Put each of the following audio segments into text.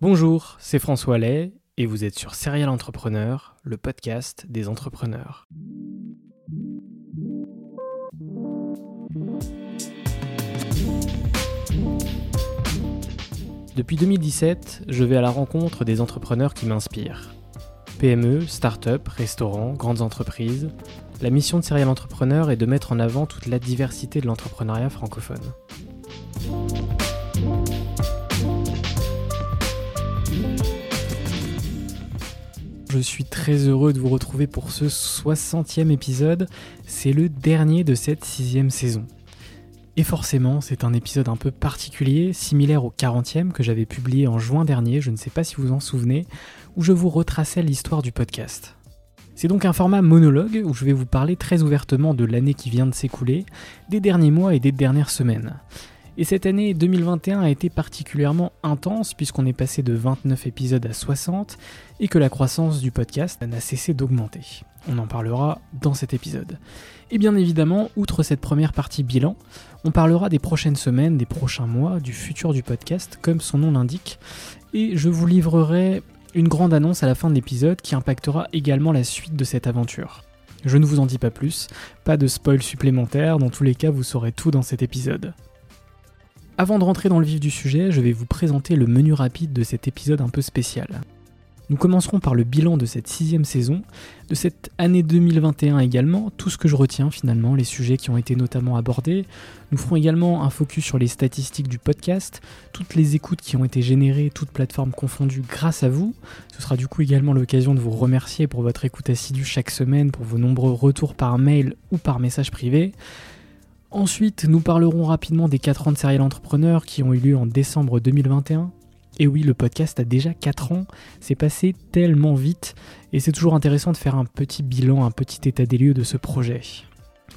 Bonjour, c'est François Lay et vous êtes sur Serial Entrepreneur, le podcast des entrepreneurs. Depuis 2017, je vais à la rencontre des entrepreneurs qui m'inspirent. PME, start-up, restaurants, grandes entreprises. La mission de Serial Entrepreneur est de mettre en avant toute la diversité de l'entrepreneuriat francophone. Je suis très heureux de vous retrouver pour ce 60e épisode. C'est le dernier de cette sixième saison. Et forcément, c'est un épisode un peu particulier, similaire au 40e que j'avais publié en juin dernier, je ne sais pas si vous en souvenez, où je vous retraçais l'histoire du podcast. C'est donc un format monologue où je vais vous parler très ouvertement de l'année qui vient de s'écouler, des derniers mois et des dernières semaines. Et cette année 2021 a été particulièrement intense puisqu'on est passé de 29 épisodes à 60 et que la croissance du podcast n'a cessé d'augmenter. On en parlera dans cet épisode. Et bien évidemment, outre cette première partie bilan, on parlera des prochaines semaines, des prochains mois, du futur du podcast, comme son nom l'indique, et je vous livrerai une grande annonce à la fin de l'épisode qui impactera également la suite de cette aventure. Je ne vous en dis pas plus, pas de spoil supplémentaire, dans tous les cas vous saurez tout dans cet épisode. Avant de rentrer dans le vif du sujet, je vais vous présenter le menu rapide de cet épisode un peu spécial. Nous commencerons par le bilan de cette sixième saison, de cette année 2021 également, tout ce que je retiens finalement, les sujets qui ont été notamment abordés. Nous ferons également un focus sur les statistiques du podcast, toutes les écoutes qui ont été générées, toutes plateformes confondues grâce à vous. Ce sera du coup également l'occasion de vous remercier pour votre écoute assidue chaque semaine, pour vos nombreux retours par mail ou par message privé. Ensuite, nous parlerons rapidement des 4 ans de Serial Entrepreneur qui ont eu lieu en décembre 2021. Et oui, le podcast a déjà 4 ans, c'est passé tellement vite, et c'est toujours intéressant de faire un petit bilan, un petit état des lieux de ce projet.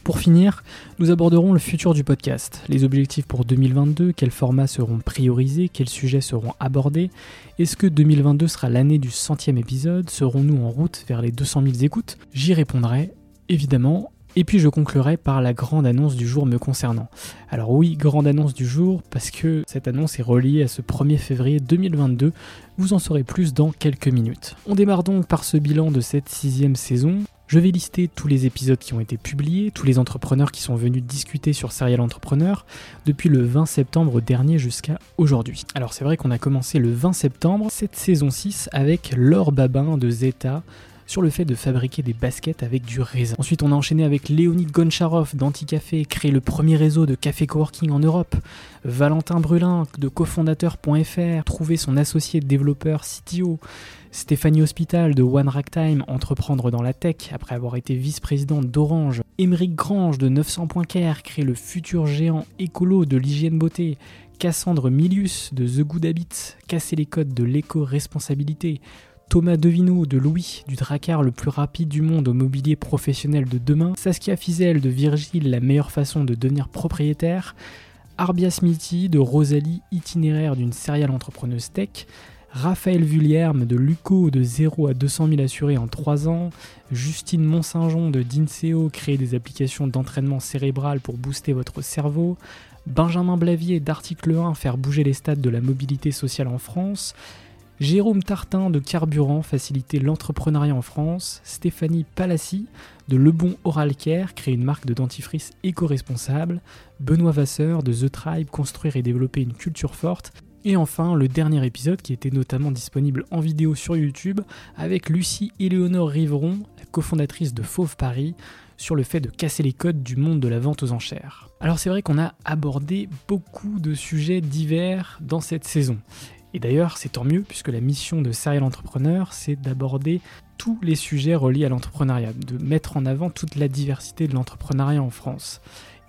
Pour finir, nous aborderons le futur du podcast, les objectifs pour 2022, quels formats seront priorisés, quels sujets seront abordés, est-ce que 2022 sera l'année du centième épisode, serons-nous en route vers les 200 000 écoutes? J'y répondrai, évidemment, et puis je conclurai par la grande annonce du jour me concernant. Alors oui, grande annonce du jour, parce que cette annonce est reliée à ce 1er février 2022. Vous en saurez plus dans quelques minutes. On démarre donc par ce bilan de cette sixième saison. Je vais lister tous les épisodes qui ont été publiés, tous les entrepreneurs qui sont venus discuter sur Serial Entrepreneur depuis le 20 septembre dernier jusqu'à aujourd'hui. Alors c'est vrai qu'on a commencé le 20 septembre cette saison 6 avec Laure Babin de Zeta, sur le fait de fabriquer des baskets avec du raisin. Ensuite, on a enchaîné avec Léonid Goncharov d'Anticafé, créé le premier réseau de café coworking en Europe. Valentin Brulin de cofondateur.fr, trouvé son associé développeur CTO. Stéphanie Hospital de One Rack Time, entreprendre dans la tech après avoir été vice-présidente d'Orange. Émeric Grange de 900.care, créé le futur géant écolo de l'hygiène beauté. Cassandre Milius de The Good Habits, casser les codes de l'éco-responsabilité. Thomas Devineau de Louis, du Dracar le plus rapide du monde au mobilier professionnel de demain, Saskia Fizel de Virgile, la meilleure façon de devenir propriétaire, Arbia Smithy de Rosalie, itinéraire d'une serial entrepreneuse tech, Raphaël Vullierme de Luco de 0 à 200 000 assurés en 3 ans, Justine Mont-Saint-Jean de Dinseo, créer des applications d'entraînement cérébral pour booster votre cerveau, Benjamin Blavier d'Article 1 faire bouger les stades de la mobilité sociale en France, Jérôme Tartin de Carburant faciliter l'entrepreneuriat en France, Stéphanie Palassi de Le Bon Oral Care créer une marque de dentifrice éco-responsable, Benoît Vasseur de The Tribe construire et développer une culture forte, et enfin, le dernier épisode qui était notamment disponible en vidéo sur YouTube avec Lucie Éléonore Riveron, la cofondatrice de Fauve Paris, sur le fait de casser les codes du monde de la vente aux enchères. Alors c'est vrai qu'on a abordé beaucoup de sujets divers dans cette saison. Et d'ailleurs, c'est tant mieux, puisque la mission de Serial Entrepreneur, c'est d'aborder tous les sujets reliés à l'entrepreneuriat, de mettre en avant toute la diversité de l'entrepreneuriat en France,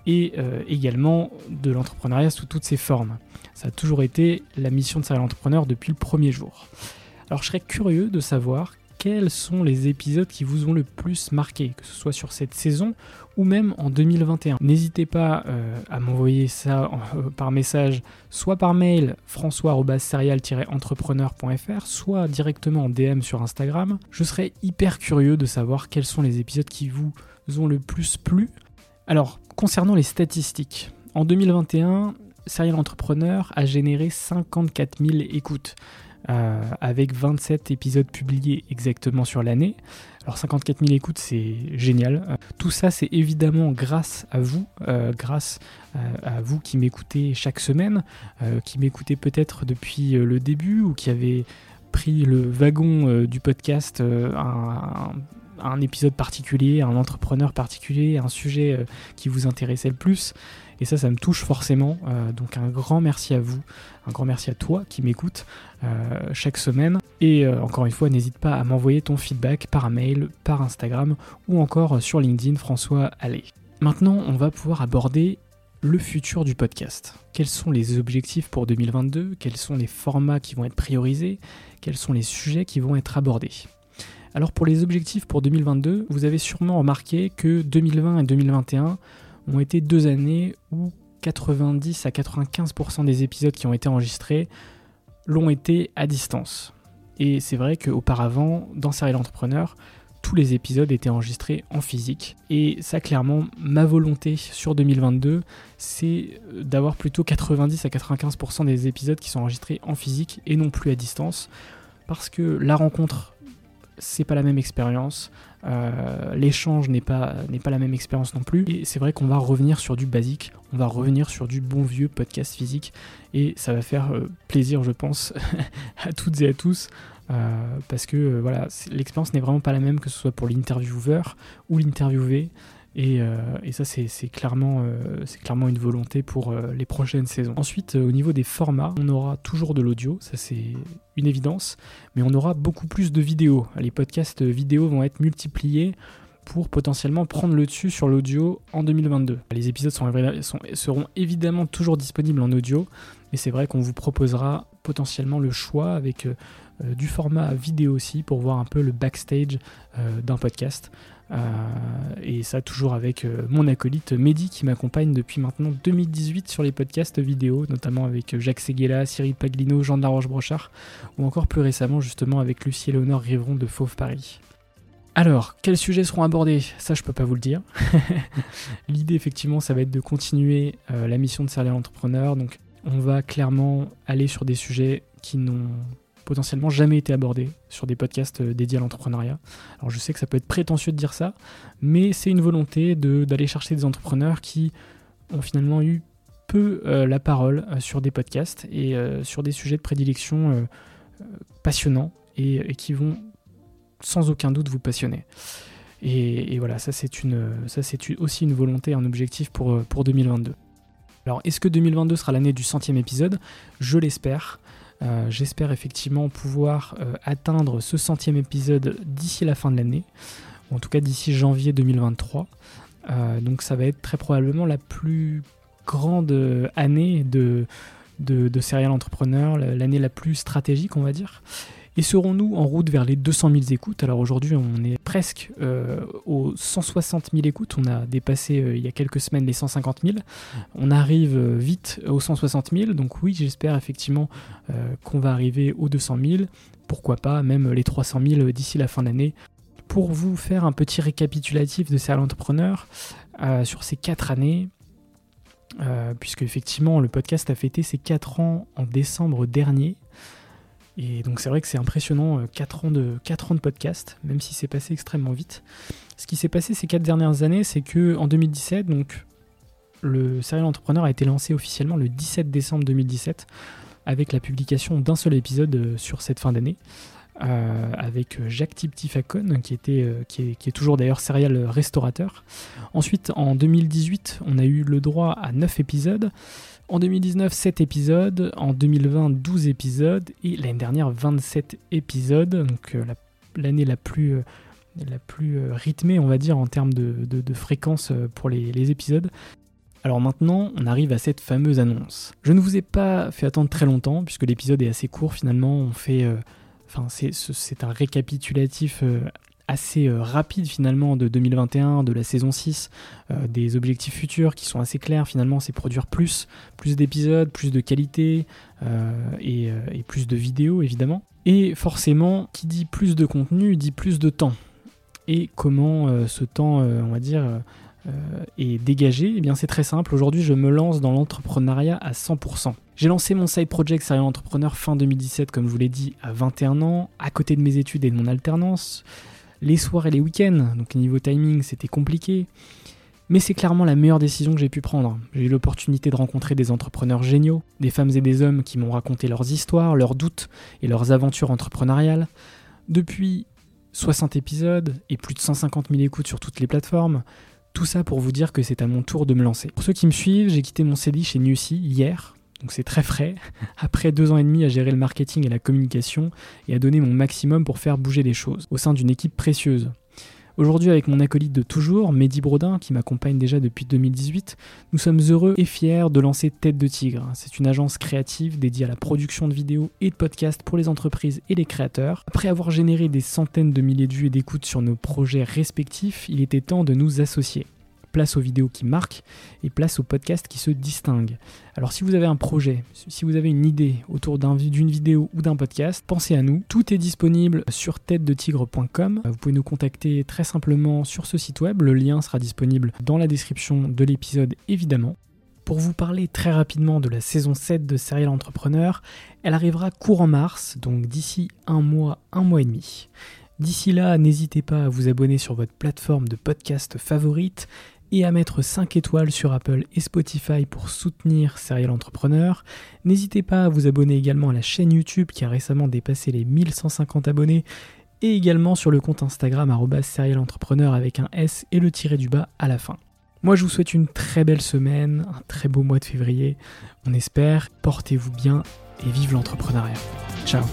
et euh, également de l'entrepreneuriat sous toutes ses formes. Ça a toujours été la mission de Serial Entrepreneur depuis le premier jour. Alors je serais curieux de savoir quels sont les épisodes qui vous ont le plus marqué, que ce soit sur cette saison ou même en 2021. N'hésitez pas euh, à m'envoyer ça euh, par message, soit par mail françois-serial-entrepreneur.fr, soit directement en DM sur Instagram. Je serais hyper curieux de savoir quels sont les épisodes qui vous ont le plus plu. Alors, concernant les statistiques, en 2021, Serial Entrepreneur a généré 54 000 écoutes. Euh, avec 27 épisodes publiés exactement sur l'année. Alors 54 000 écoutes, c'est génial. Euh, tout ça, c'est évidemment grâce à vous, euh, grâce à, vous qui m'écoutez chaque semaine, qui m'écoutez peut-être depuis le début ou qui avez pris le wagon du podcast un, épisode particulier, un entrepreneur particulier, un sujet qui vous intéressait le plus. Et ça, ça me touche forcément. Euh, donc un grand merci à vous, un grand merci à toi qui m'écoute euh, chaque semaine. Et euh, encore une fois, n'hésite pas à m'envoyer ton feedback par mail, par Instagram ou encore sur LinkedIn François Allais. Maintenant, on va pouvoir aborder le futur du podcast. Quels sont les objectifs pour 2022 Quels sont les formats qui vont être priorisés? Quels sont les sujets qui vont être abordés? Alors pour les objectifs pour 2022, vous avez sûrement remarqué que 2020 et 2021 ont été deux années où 90 à 95% des épisodes qui ont été enregistrés l'ont été à distance. Et c'est vrai qu'auparavant, dans Serial Entrepreneur, tous les épisodes étaient enregistrés en physique. Et ça, clairement, ma volonté sur 2022, c'est d'avoir plutôt 90 à 95% des épisodes qui sont enregistrés en physique et non plus à distance. Parce que la rencontre, c'est pas la même expérience. Euh, l'échange n'est pas, n'est pas la même expérience non plus. Et c'est vrai qu'on va revenir sur du basique, on va revenir sur du bon vieux podcast physique. Et ça va faire euh, plaisir, je pense, à toutes et à tous. Euh, parce que voilà, l'expérience n'est vraiment pas la même que ce soit pour l'intervieweur ou l'interviewé. Euh, et, ça, c'est clairement, euh, une volonté pour euh, les prochaines saisons. Ensuite, au niveau des formats, on aura toujours de l'audio, ça c'est une évidence, mais on aura beaucoup plus de vidéos. Les podcasts vidéo vont être multipliés pour potentiellement prendre le dessus sur l'audio en 2022. Les épisodes seront évidemment toujours disponibles en audio, mais c'est vrai qu'on vous proposera potentiellement le choix avec du format vidéo aussi pour voir un peu le backstage d'un podcast. Euh, et ça toujours avec euh, mon acolyte Mehdi qui m'accompagne depuis maintenant 2018 sur les podcasts vidéo, notamment avec Jacques Seguela, Cyril Paglino, Jean de la Roche-Brochard, ou encore plus récemment justement avec Lucie Léonore Rivron de Fauve Paris. Alors, quels sujets seront abordés? Ça, je peux pas vous le dire. L'idée, effectivement, ça va être de continuer euh, la mission de Serial Entrepreneur. Donc, on va clairement aller sur des sujets qui n'ont potentiellement jamais été abordé sur des podcasts euh, dédiés à l'entrepreneuriat. Alors je sais que ça peut être prétentieux de dire ça, mais c'est une volonté d'aller chercher des entrepreneurs qui ont finalement eu peu euh, la parole euh, sur des podcasts et sur des sujets de prédilection passionnants et, qui vont sans aucun doute vous passionner. Et, voilà, ça c'est aussi une volonté, un objectif pour, pour 2022. Alors est-ce que 2022 sera l'année du centième épisode? Je l'espère. Euh, j'espère effectivement pouvoir euh, atteindre ce centième épisode d'ici la fin de l'année, en tout cas d'ici janvier 2023. Euh, donc ça va être très probablement la plus grande année de, de, de Serial Entrepreneur, l'année la plus stratégique on va dire. Et serons-nous en route vers les 200 000 écoutes? Alors aujourd'hui, on est presque euh, aux 160 000 écoutes. On a dépassé euh, il y a quelques semaines les 150 000. On arrive euh, vite aux 160 000. Donc oui, j'espère effectivement qu'on va arriver aux 200 000. Pourquoi pas même les 300 000 d'ici la fin d'année. Pour vous faire un petit récapitulatif de Serial Entrepreneur, sur ces 4 années, puisque effectivement le podcast a fêté ses 4 ans en décembre dernier. Et donc c'est vrai que c'est impressionnant, 4 ans, de, 4 ans de podcast, même si c'est passé extrêmement vite. Ce qui s'est passé ces 4 dernières années, c'est que en 2017, donc le Serial Entrepreneur a été lancé officiellement le 17 décembre 2017 avec la publication d'un seul épisode euh, sur cette fin d'année. Euh, avec Jacques Tiptifacon, qui, était, euh, qui, est, toujours d'ailleurs serial restaurateur. Ensuite, en 2018, on a eu le droit à 9 épisodes. En 2019, 7 épisodes. En 2020, 12 épisodes. Et l'année dernière, 27 épisodes. Donc l'année la plus, la plus rythmée, on va dire, en termes de, fréquence pour les épisodes. Alors maintenant, on arrive à cette fameuse annonce. Je ne vous ai pas fait attendre très longtemps, puisque l'épisode est assez court finalement. On fait. Euh, enfin, c'est un récapitulatif euh, assez euh, rapide finalement de 2021, de la saison 6, des objectifs futurs qui sont assez clairs finalement, c'est produire plus, plus d'épisodes, plus de qualité et, et, plus de vidéos évidemment. Et forcément, qui dit plus de contenu dit plus de temps. Et comment ce temps, on va dire, euh, dégagé, eh bien c'est très simple. Aujourd'hui, je me lance dans l'entrepreneuriat à 100%. J'ai lancé mon side project Serial Entrepreneur fin 2017, comme je vous l'ai dit, à 21 ans, à côté de mes études et de mon alternance. Les soirs et les week-ends, donc niveau timing, c'était compliqué. Mais c'est clairement la meilleure décision que j'ai pu prendre. J'ai eu l'opportunité de rencontrer des entrepreneurs géniaux, des femmes et des hommes qui m'ont raconté leurs histoires, leurs doutes et leurs aventures entrepreneuriales. Depuis 60 épisodes et plus de 150 000 écoutes sur toutes les plateformes, tout ça pour vous dire que c'est à mon tour de me lancer. Pour ceux qui me suivent, j'ai quitté mon CDI chez Newsy hier, donc c'est très frais, après deux ans et demi à gérer le marketing et la communication et à donner mon maximum pour faire bouger les choses, au sein d'une équipe précieuse. Aujourd'hui, avec mon acolyte de toujours, Mehdi Brodin, qui m'accompagne déjà depuis 2018, nous sommes heureux et fiers de lancer Tête de Tigre. C'est une agence créative dédiée à la production de vidéos et de podcasts pour les entreprises et les créateurs. Après avoir généré des centaines de milliers de vues et d'écoutes sur nos projets respectifs, il était temps de nous associer place aux vidéos qui marquent et place aux podcasts qui se distinguent. Alors si vous avez un projet, si vous avez une idée autour d'une vidéo ou d'un podcast, pensez à nous. Tout est disponible sur tête-de-tigre.com. Vous pouvez nous contacter très simplement sur ce site web. Le lien sera disponible dans la description de l'épisode évidemment. Pour vous parler très rapidement de la saison 7 de Serial Entrepreneur, elle arrivera courant mars, donc d'ici un mois, un mois et demi. D'ici là, n'hésitez pas à vous abonner sur votre plateforme de podcast favorite et à mettre 5 étoiles sur Apple et Spotify pour soutenir Serial Entrepreneur. N'hésitez pas à vous abonner également à la chaîne YouTube qui a récemment dépassé les 1150 abonnés et également sur le compte Instagram Serial Entrepreneur avec un S et le tiré du bas à la fin. Moi je vous souhaite une très belle semaine, un très beau mois de février. On espère, portez-vous bien et vive l'entrepreneuriat. Ciao